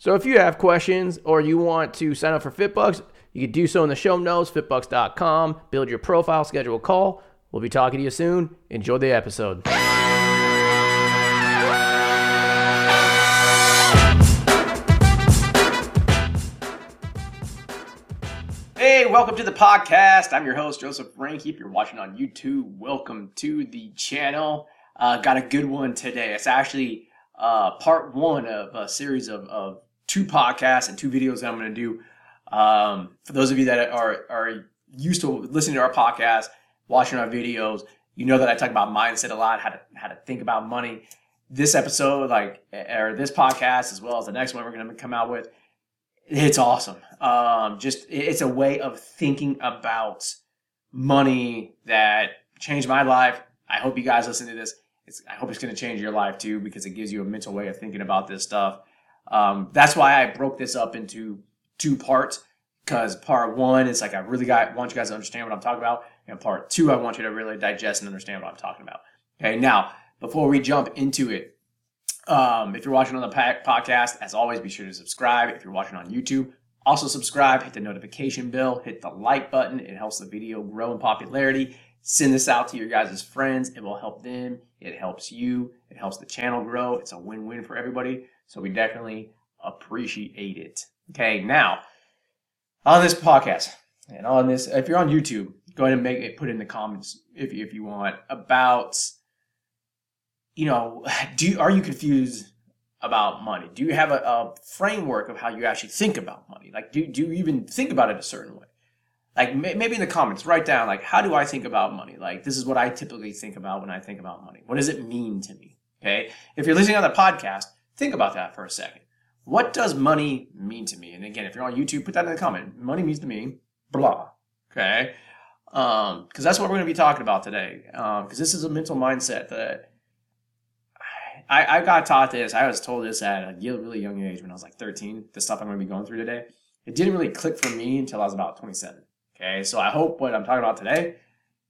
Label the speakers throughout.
Speaker 1: So if you have questions or you want to sign up for FitBUX, you can do so in the show notes, fitbux.com. Build your profile, schedule a call. We'll be talking to you soon. Enjoy the episode. Hey, welcome to the podcast. I'm your host, Joseph Franke. If you're watching on YouTube, welcome to the channel. Uh, got a good one today. It's actually uh, part one of a series of, of two podcasts and two videos that I'm going to do. Um, for those of you that are are used to listening to our podcast, watching our videos, you know that I talk about mindset a lot, how to how to think about money. This episode, like or this podcast, as well as the next one we're going to come out with, it's awesome. Um, just it's a way of thinking about money that changed my life. I hope you guys listen to this. It's, I hope it's going to change your life too because it gives you a mental way of thinking about this stuff. Um, that's why I broke this up into two parts because part one is like I really got want you guys to understand what I'm talking about, and part two I want you to really digest and understand what I'm talking about. Okay, now before we jump into it, um, if you're watching on the podcast, as always, be sure to subscribe. If you're watching on YouTube, also subscribe, hit the notification bell, hit the like button. It helps the video grow in popularity. Send this out to your guys' friends. It will help them. It helps you. It helps the channel grow. It's a win-win for everybody. So we definitely appreciate it. Okay, now on this podcast and on this, if you're on YouTube, go ahead and make it, put in the comments if if you want about, you know, do are you confused about money? Do you have a, a framework of how you actually think about money? Like, do do you even think about it a certain way? Like maybe in the comments, write down like, how do I think about money? Like, this is what I typically think about when I think about money. What does it mean to me? Okay, if you're listening on the podcast Think about that for a second. What does money mean to me? And again, if you're on YouTube, put that in the comment. Money means to me, blah. Okay? Um, because um, that's what we're going to be talking about today. Um, because um, this is a mental mindset that I, I got taught this. I was told this at a really young age when I was like 13, the stuff I'm going to be going through today. It didn't really click for me until I was about 27. Okay? So I hope what I'm talking about today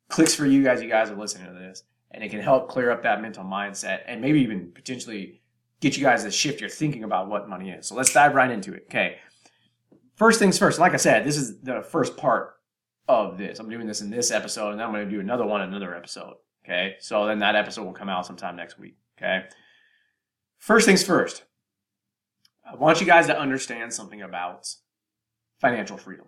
Speaker 1: clicks for you guys. You guys are listening to this. And it can help clear up that mental mindset and maybe even potentially get you guys to shift your thinking about what money is. So let's dive right into it. Okay. First things first, like I said, this is the first part of this. I'm doing this in this episode, and I'm going to do another one, another episode. Okay. So then that episode will come out sometime next week. Okay. First things first, I want you guys to understand something about financial freedom.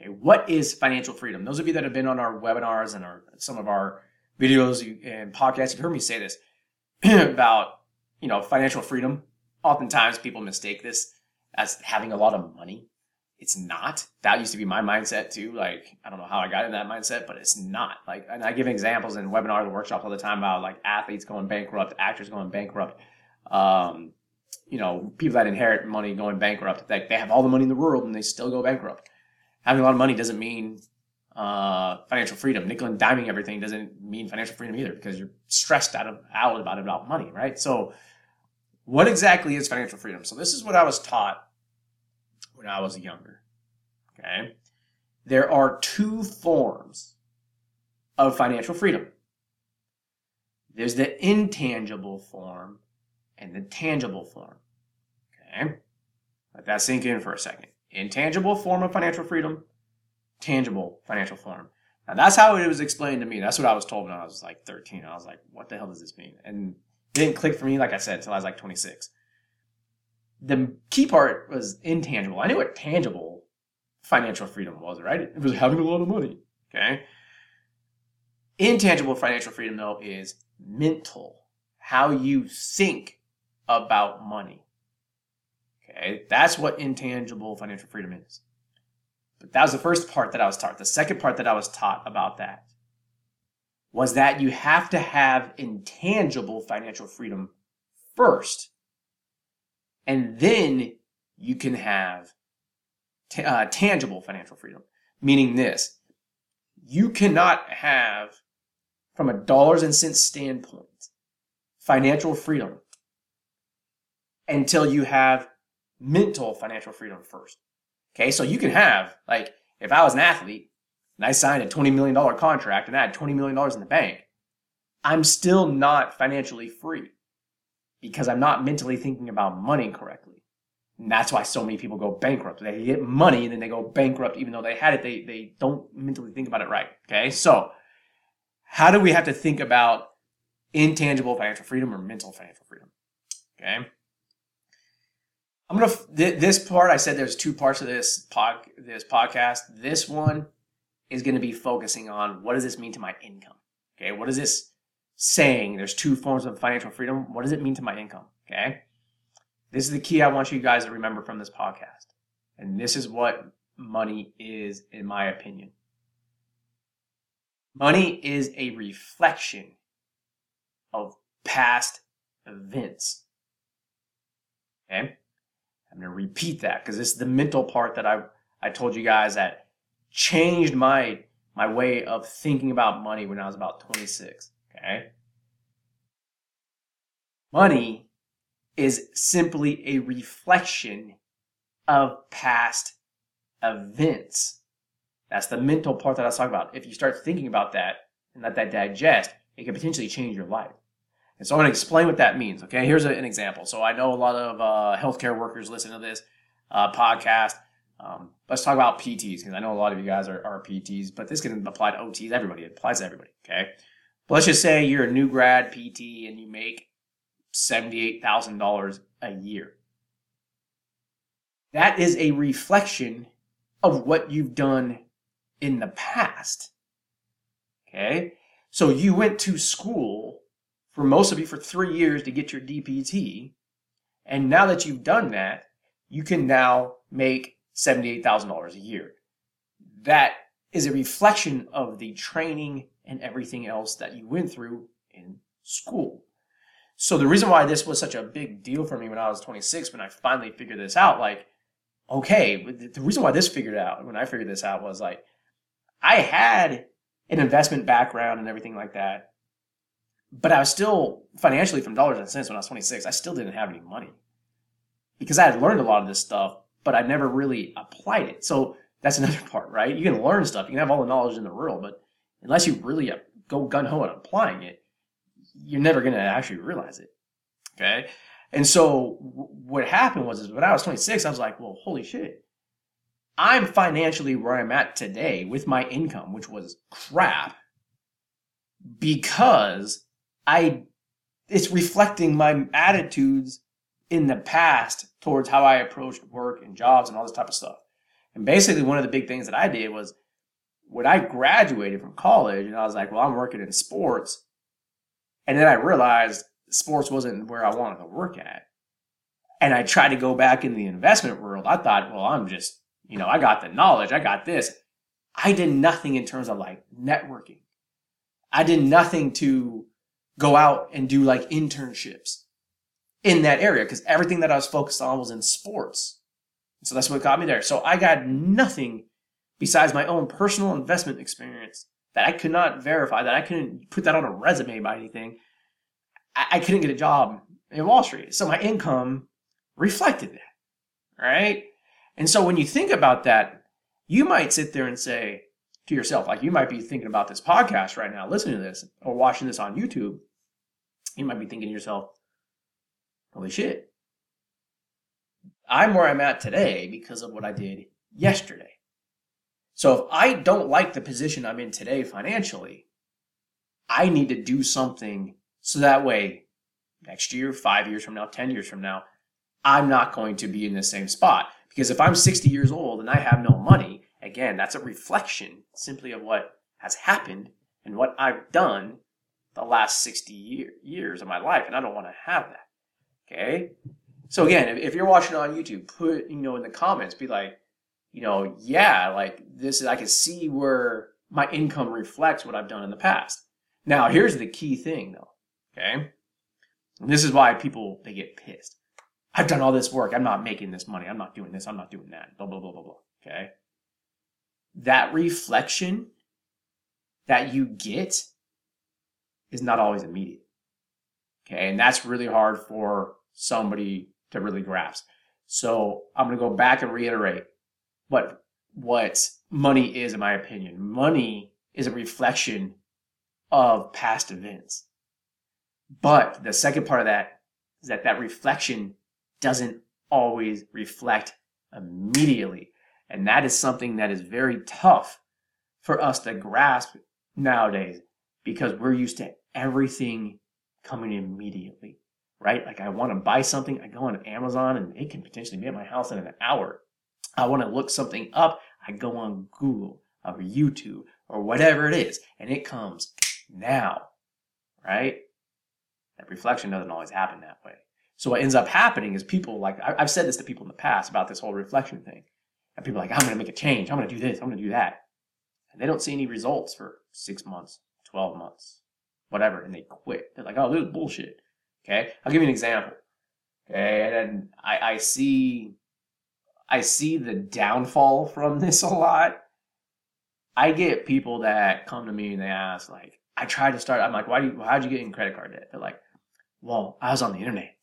Speaker 1: Okay. What is financial freedom? Those of you that have been on our webinars and our, some of our videos and podcasts, you've heard me say this about you know, financial freedom. Oftentimes people mistake this as having a lot of money. It's not. That used to be my mindset too. Like, I don't know how I got in that mindset, but it's not. Like, and I give examples in webinars and workshops all the time about like athletes going bankrupt, actors going bankrupt, um, you know, people that inherit money going bankrupt. Like, they have all the money in the world and they still go bankrupt. Having a lot of money doesn't mean uh, financial freedom. Nickel and diming everything doesn't mean financial freedom either because you're stressed out, of, out about about money, right? So what exactly is financial freedom? So this is what I was taught when I was younger. Okay. There are two forms of financial freedom. There's the intangible form and the tangible form. Okay. Let that sink in for a second. Intangible form of financial freedom, tangible financial form. Now that's how it was explained to me. That's what I was told when I was like 13. I was like, what the hell does this mean? And didn't click for me, like I said, until I was like 26. The key part was intangible. I knew what tangible financial freedom was, right? It was having a lot of money. Okay. Intangible financial freedom, though, is mental. How you think about money. Okay. That's what intangible financial freedom is. But that was the first part that I was taught. The second part that I was taught about that was that you have to have intangible financial freedom first. And then you can have t- uh, tangible financial freedom, meaning this you cannot have, from a dollars and cents standpoint, financial freedom until you have mental financial freedom first. Okay, so you can have, like, if I was an athlete and I signed a $20 million contract and I had $20 million in the bank, I'm still not financially free because I'm not mentally thinking about money correctly. And that's why so many people go bankrupt. They get money and then they go bankrupt even though they had it. They, they don't mentally think about it right. Okay, so how do we have to think about intangible financial freedom or mental financial freedom? Okay. I'm gonna this part. I said there's two parts of this pod this podcast. This one is going to be focusing on what does this mean to my income. Okay, what is this saying? There's two forms of financial freedom. What does it mean to my income? Okay, this is the key I want you guys to remember from this podcast, and this is what money is, in my opinion. Money is a reflection of past events. Okay. I'm going to repeat that because this is the mental part that I I told you guys that changed my my way of thinking about money when I was about 26. Okay. Money is simply a reflection of past events. That's the mental part that I was talking about. If you start thinking about that and let that digest, it can potentially change your life. And so I'm going to explain what that means. Okay, here's an example. So I know a lot of uh, healthcare workers listen to this uh, podcast. Um, let's talk about PTs because I know a lot of you guys are, are, PTs, but this can apply to OTs. Everybody it applies to everybody. Okay, but let's just say you're a new grad PT and you make seventy-eight thousand dollars a year. That is a reflection of what you've done in the past. Okay, so you went to school for most of you for three years to get your DPT. And now that you've done that, you can now make $78,000 a year. That is a reflection of the training and everything else that you went through in school. So the reason why this was such a big deal for me when I was 26, when I finally figured this out, like, okay, the reason why this figured out, when I figured this out was like, I had an investment background and everything like that but I was still financially from dollars and cents when I was 26. I still didn't have any money because I had learned a lot of this stuff, but I never really applied it. So that's another part, right? You can learn stuff, you can have all the knowledge in the world, but unless you really uh, go gun ho at applying it, you're never going to actually realize it. Okay. And so what happened was, is when I was 26, I was like, well, holy shit. I'm financially where I'm at today with my income, which was crap because I it's reflecting my attitudes in the past towards how I approached work and jobs and all this type of stuff. And basically, one of the big things that I did was when I graduated from college, and I was like, well, I'm working in sports. And then I realized sports wasn't where I wanted to work at. And I tried to go back in the investment world. I thought, well, I'm just, you know, I got the knowledge, I got this. I did nothing in terms of like networking. I did nothing to go out and do like internships in that area because everything that I was focused on was in sports. So that's what got me there. So I got nothing besides my own personal investment experience that I could not verify, that I couldn't put that on a resume by anything. I, I couldn't get a job in Wall Street. So my income reflected that. Right. And so when you think about that, you might sit there and say, to yourself. Like you might be thinking about this podcast right now, listening to this, or watching this on YouTube. You might be thinking to yourself, holy shit. I'm where I'm at today because of what I did yesterday. So if I don't like the position I'm in today financially, I need to do something so that way next year, five years from now, 10 years from now, I'm not going to be in the same spot. Because if I'm 60 years old and I have no money, Again, that's a reflection simply of what has happened and what I've done the last 60 year, years of my life, and I don't want to have that. Okay? So again, if, you're watching on YouTube, put, you know, in the comments, be like, you know, yeah, like this is, I can see where my income reflects what I've done in the past. Now, here's the key thing though, okay? And this is why people, they get pissed. I've done all this work. I'm not making this money. I'm not doing this. I'm not doing that. Blah, blah, blah, blah, blah. Okay. That reflection that you get is not always immediate. Okay. And that's really hard for somebody to really grasp. So I'm going to go back and reiterate what, what money is, in my opinion. Money is a reflection of past events. But the second part of that is that that reflection doesn't always reflect immediately. And that is something that is very tough for us to grasp nowadays because we're used to everything coming immediately, right? Like I want to buy something, I go on Amazon and it can potentially be at my house in an hour. I want to look something up, I go on Google or YouTube or whatever it is, and it comes now, right? That reflection doesn't always happen that way. So what ends up happening is people like I, have said this to people in the past about this whole reflection thing, and people are like I'm going to make a change, I'm going to do this, I'm going to do that, and they don't see any results for six months, twelve months, whatever, and they quit. They're like, oh, this is bullshit. Okay, I'll give you an example. Okay, and I, I see I see the downfall from this a lot. I get people that come to me and they ask like, I tried to start. I'm like, why do you? How'd you get in credit card debt? They're like, well, I was on the internet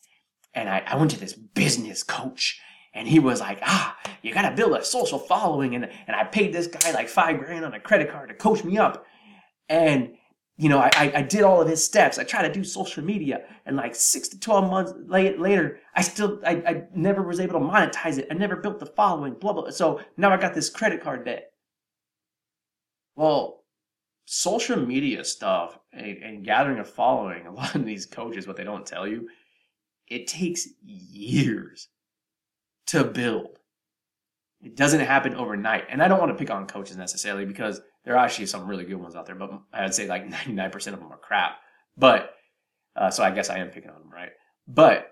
Speaker 1: and I, I went to this business coach and he was like, ah, you got to build a social following. And, and I paid this guy like five grand on a credit card to coach me up. And, you know, I, I did all of his steps. I tried to do social media. And like six to 12 months later, I still, I, I never was able to monetize it. I never built the following, blah, blah. So now I got this credit card debt. Well, social media stuff and, and gathering a following, a lot of these coaches, what they don't tell you it takes years to build. It doesn't happen overnight. And I don't want to pick on coaches necessarily because there are actually some really good ones out there, but I'd say like 99% of them are crap. But, uh, so I guess I am picking on them, right? But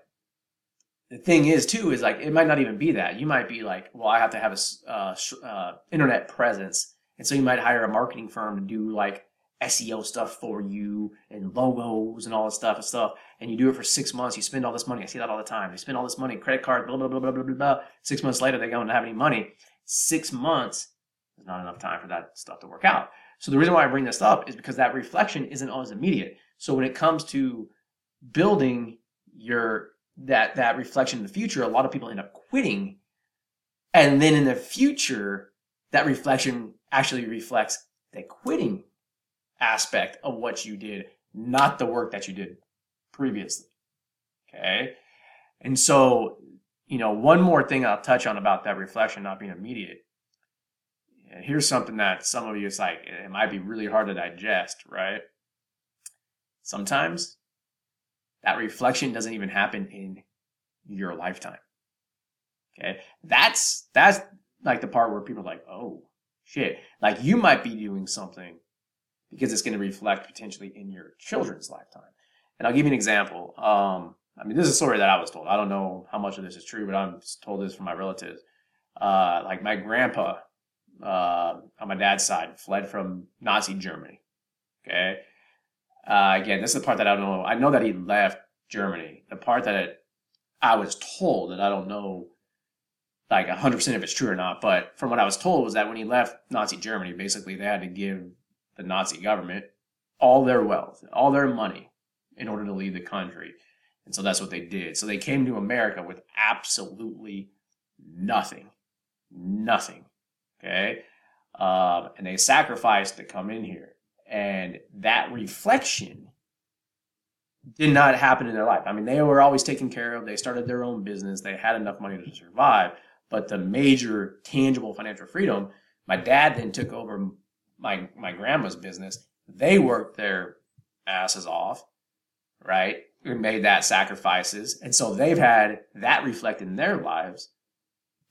Speaker 1: the thing is, too, is like it might not even be that. You might be like, well, I have to have a uh, uh, internet presence. And so you might hire a marketing firm to do like SEO stuff for you and logos and all this stuff and stuff. And you do it for six months. You spend all this money. I see that all the time. They spend all this money, credit card, blah, blah, blah, blah, blah, blah. Six months later, they don't have any money. Six months is not enough time for that stuff to work out. So the reason why I bring this up is because that reflection isn't always immediate. So when it comes to building your that that reflection in the future, a lot of people end up quitting. And then in the future, that reflection actually reflects the quitting aspect of what you did, not the work that you did previously. Okay. And so, you know, one more thing I'll touch on about that reflection not being immediate. And here's something that some of you, it's like, it might be really hard to digest, right? Sometimes that reflection doesn't even happen in your lifetime. Okay. That's, that's like the part where people are like, oh, shit. Like you might be doing something because it's going to reflect potentially in your children's lifetime. And I'll give you an example. Um, I mean, this is a story that I was told. I don't know how much of this is true, but I'm told this from my relatives. Uh, like my grandpa uh, on my dad's side fled from Nazi Germany. Okay. Uh, again, this is the part that I don't know. I know that he left Germany. The part that it, I was told that I don't know like 100% if it's true or not, but from what I was told was that when he left Nazi Germany, basically they had to give the Nazi government all their wealth, all their money in order to leave the country. And so that's what they did. So they came to America with absolutely nothing. Nothing. Okay? Um, and they sacrificed to come in here. And that reflection did not happen in their life. I mean, they were always taken care of. They started their own business. They had enough money to survive. But the major tangible financial freedom, my dad then took over my my grandma's business, they worked their asses off, right? And made that sacrifices, and so they've had that reflected in their lives.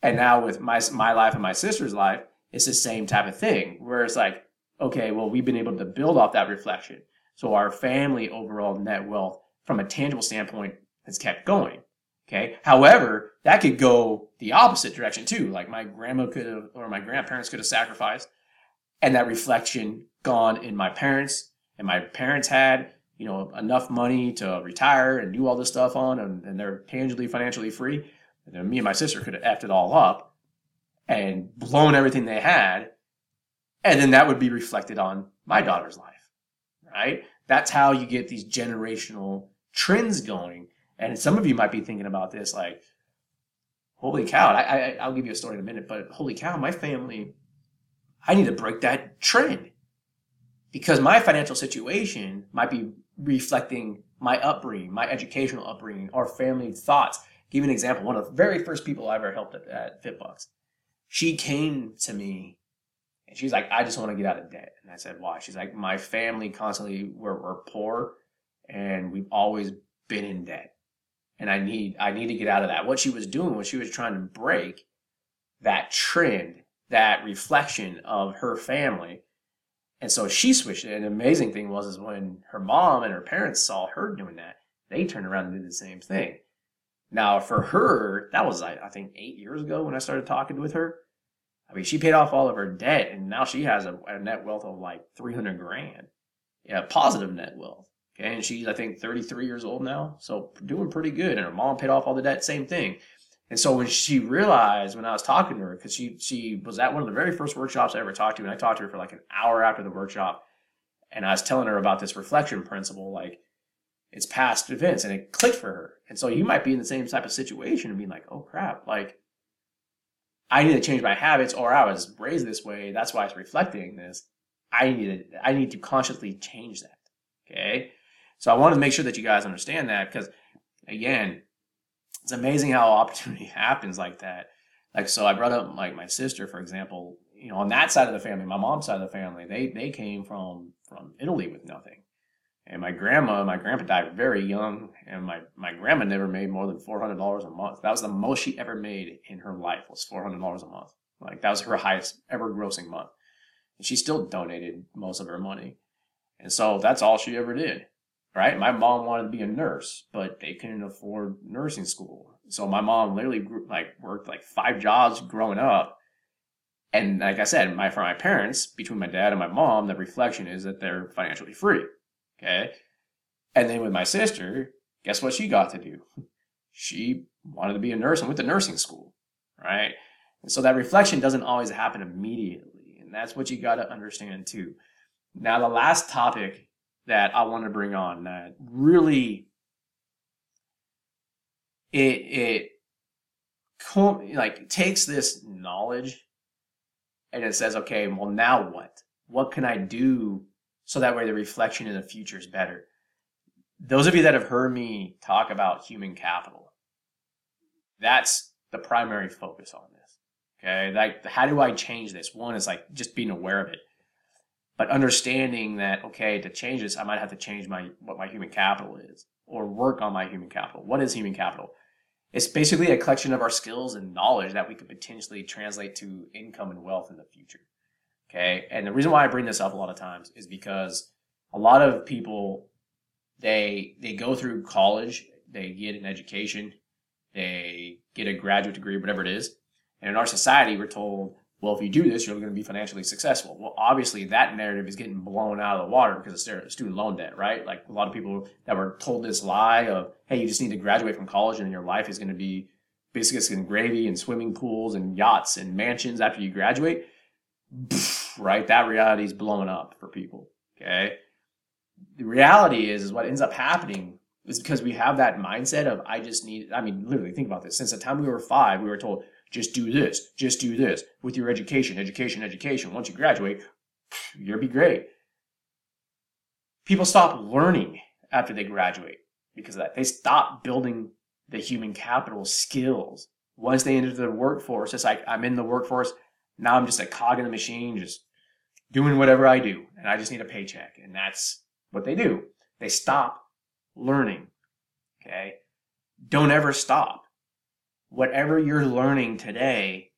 Speaker 1: And now with my my life and my sister's life, it's the same type of thing where it's like, okay, well, we've been able to build off that reflection. So our family overall net wealth from a tangible standpoint has kept going. Okay. However, that could go the opposite direction too. Like my grandma could have, or my grandparents could have sacrificed and that reflection gone in my parents and my parents had you know, enough money to retire and do all this stuff on, and, and they're tangibly financially free. Me and my sister could have effed it all up and blown everything they had, and then that would be reflected on my daughter's life, right? That's how you get these generational trends going. And some of you might be thinking about this, like, holy cow! I, I I'll give you a story in a minute, but holy cow, my family, I need to break that trend because my financial situation might be reflecting my upbringing, my educational upbringing, or family thoughts. Give you an example. One of the very first people I ever helped at, at FitBUX, she came to me and she's like, I just want to get out of debt. And I said, why? She's like, my family constantly, we're, we're poor and we've always been in debt. And I need, I need to get out of that. What she was doing was she was trying to break that trend, that reflection of her family and so she switched it. And the amazing thing was is when her mom and her parents saw her doing that, they turned around and did the same thing. Now for her, that was I think eight years ago when I started talking with her. I mean, she paid off all of her debt, and now she has a, a net wealth of like three hundred grand. Yeah, positive net wealth. Okay, and she's I think thirty three years old now, so doing pretty good. And her mom paid off all the debt, same thing. And so when she realized, when I was talking to her, because she she was at one of the very first workshops I ever talked to, and I talked to her for like an hour after the workshop, and I was telling her about this reflection principle, like it's past events, and it clicked for her. And so you might be in the same type of situation and being like, oh crap, like I need to change my habits, or I was raised this way. That's why it's reflecting this. I need to, I need to consciously change that. Okay. So I want to make sure that you guys understand that because again, it's amazing how opportunity happens like that. Like, so I brought up like my sister, for example, you know, on that side of the family, my mom's side of the family, they, they came from, from Italy with nothing. And my grandma, my grandpa died very young, and my, my grandma never made more than four hundred dollars a month. That was the most she ever made in her life was four hundred dollars a month. Like that was her highest ever grossing month. And she still donated most of her money. And so that's all she ever did right? My mom wanted to be a nurse, but they couldn't afford nursing school. So my mom literally grew, like worked like five jobs growing up. And like I said, my for my parents, between my dad and my mom, the reflection is that they're financially free. Okay. And then with my sister, guess what she got to do? She wanted to be a nurse and went to nursing school. Right. And so that reflection doesn't always happen immediately. And that's what you got to understand too. Now, the last topic that I want to bring on that really it it like takes this knowledge and it says, okay, well now what? What can I do so that way the reflection in the future is better? Those of you that have heard me talk about human capital, that's the primary focus on this. Okay, like how do I change this? One is like just being aware of it but understanding that okay to change this i might have to change my what my human capital is or work on my human capital what is human capital it's basically a collection of our skills and knowledge that we could potentially translate to income and wealth in the future okay and the reason why i bring this up a lot of times is because a lot of people they they go through college they get an education they get a graduate degree whatever it is and in our society we're told well, if you do this, you're going to be financially successful. Well, obviously, that narrative is getting blown out of the water because it's student loan debt, right? Like a lot of people that were told this lie of, hey, you just need to graduate from college and your life is going to be basically it's gravy and swimming pools and yachts and mansions after you graduate, right? That reality is blowing up for people, okay? The reality is, is what ends up happening is because we have that mindset of, I just need, I mean, literally, think about this. Since the time we were five, we were told, just do this, just do this with your education, education, education. Once you graduate, you'll be great. People stop learning after they graduate because of that. They stop building the human capital skills. Once they enter the workforce, it's like I'm in the workforce. Now I'm just a cog in the machine, just doing whatever I do. And I just need a paycheck. And that's what they do. They stop learning. Okay. Don't ever stop whatever you're learning today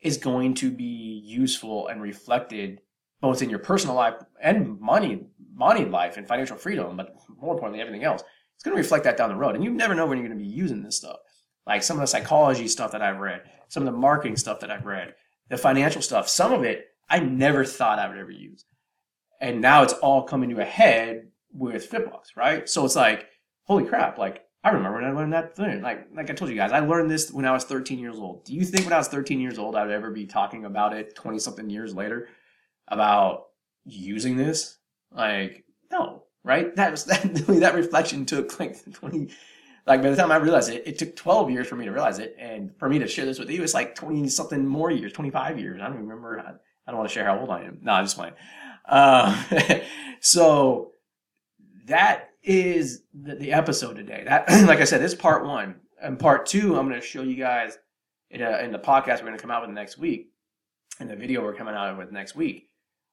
Speaker 1: is going to be useful and reflected both in your personal life and money money life and financial freedom but more importantly everything else it's going to reflect that down the road and you never know when you're going to be using this stuff like some of the psychology stuff that i've read some of the marketing stuff that i've read the financial stuff some of it i never thought i would ever use and now it's all coming to a head with FitBUX, right? So it's like, holy crap, like I remember when I learned that thing. Like like I told you guys, I learned this when I was 13 years old. Do you think when I was 13 years old I would ever be talking about it 20 something years later about using this? Like no, right? That was that that reflection took like 20 like by the time I realized it, it took 12 years for me to realize it. And for me to share this with you, it's like 20 something more years, 25 years. I don't even remember. I, don't want to share how old I am. No, I'm just playing. Uh, so that is the, the, episode today. That, like I said, this is part one. And part two, I'm going to show you guys in, a, in the podcast we're going to come out with next week, and the video we're coming out with next week.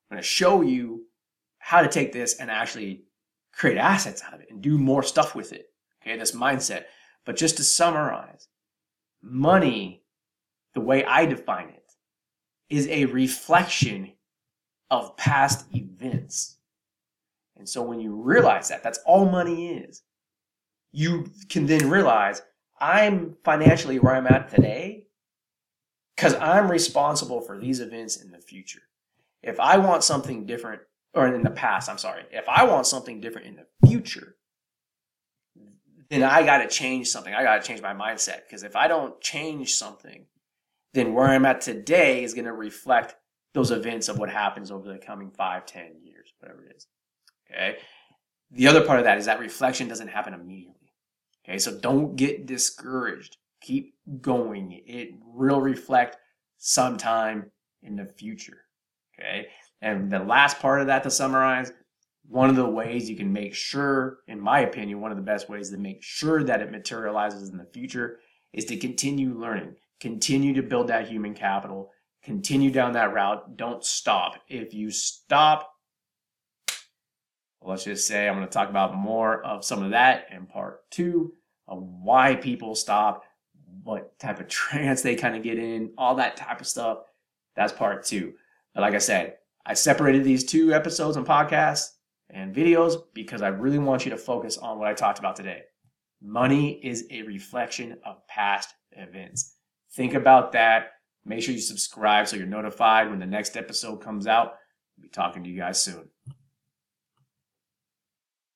Speaker 1: I'm going to show you how to take this and actually create assets out of it and do more stuff with it. Okay, this mindset. But just to summarize, money, the way I define it, is a reflection of past events. And so when you realize that, that's all money is, you can then realize I'm financially where I'm at today because I'm responsible for these events in the future. If I want something different, or in the past, I'm sorry, if I want something different in the future, then I got to change something. I got to change my mindset because if I don't change something, then where I'm at today is going to reflect those events of what happens over the coming five, ten years, whatever it is. Okay. The other part of that is that reflection doesn't happen immediately. Okay. So don't get discouraged. Keep going. It will reflect sometime in the future. Okay. And the last part of that to summarize, one of the ways you can make sure, in my opinion, one of the best ways to make sure that it materializes in the future is to continue learning, continue to build that human capital, continue down that route. Don't stop. If you stop, let's just say I'm going to talk about more of some of that in part two of why people stop, what type of trance they kind of get in, all that type of stuff. That's part two. But like I said, I separated these two episodes and podcasts and videos because I really want you to focus on what I talked about today. Money is a reflection of past events. Think about that. Make sure you subscribe so you're notified when the next episode comes out. I'll be talking to you guys soon.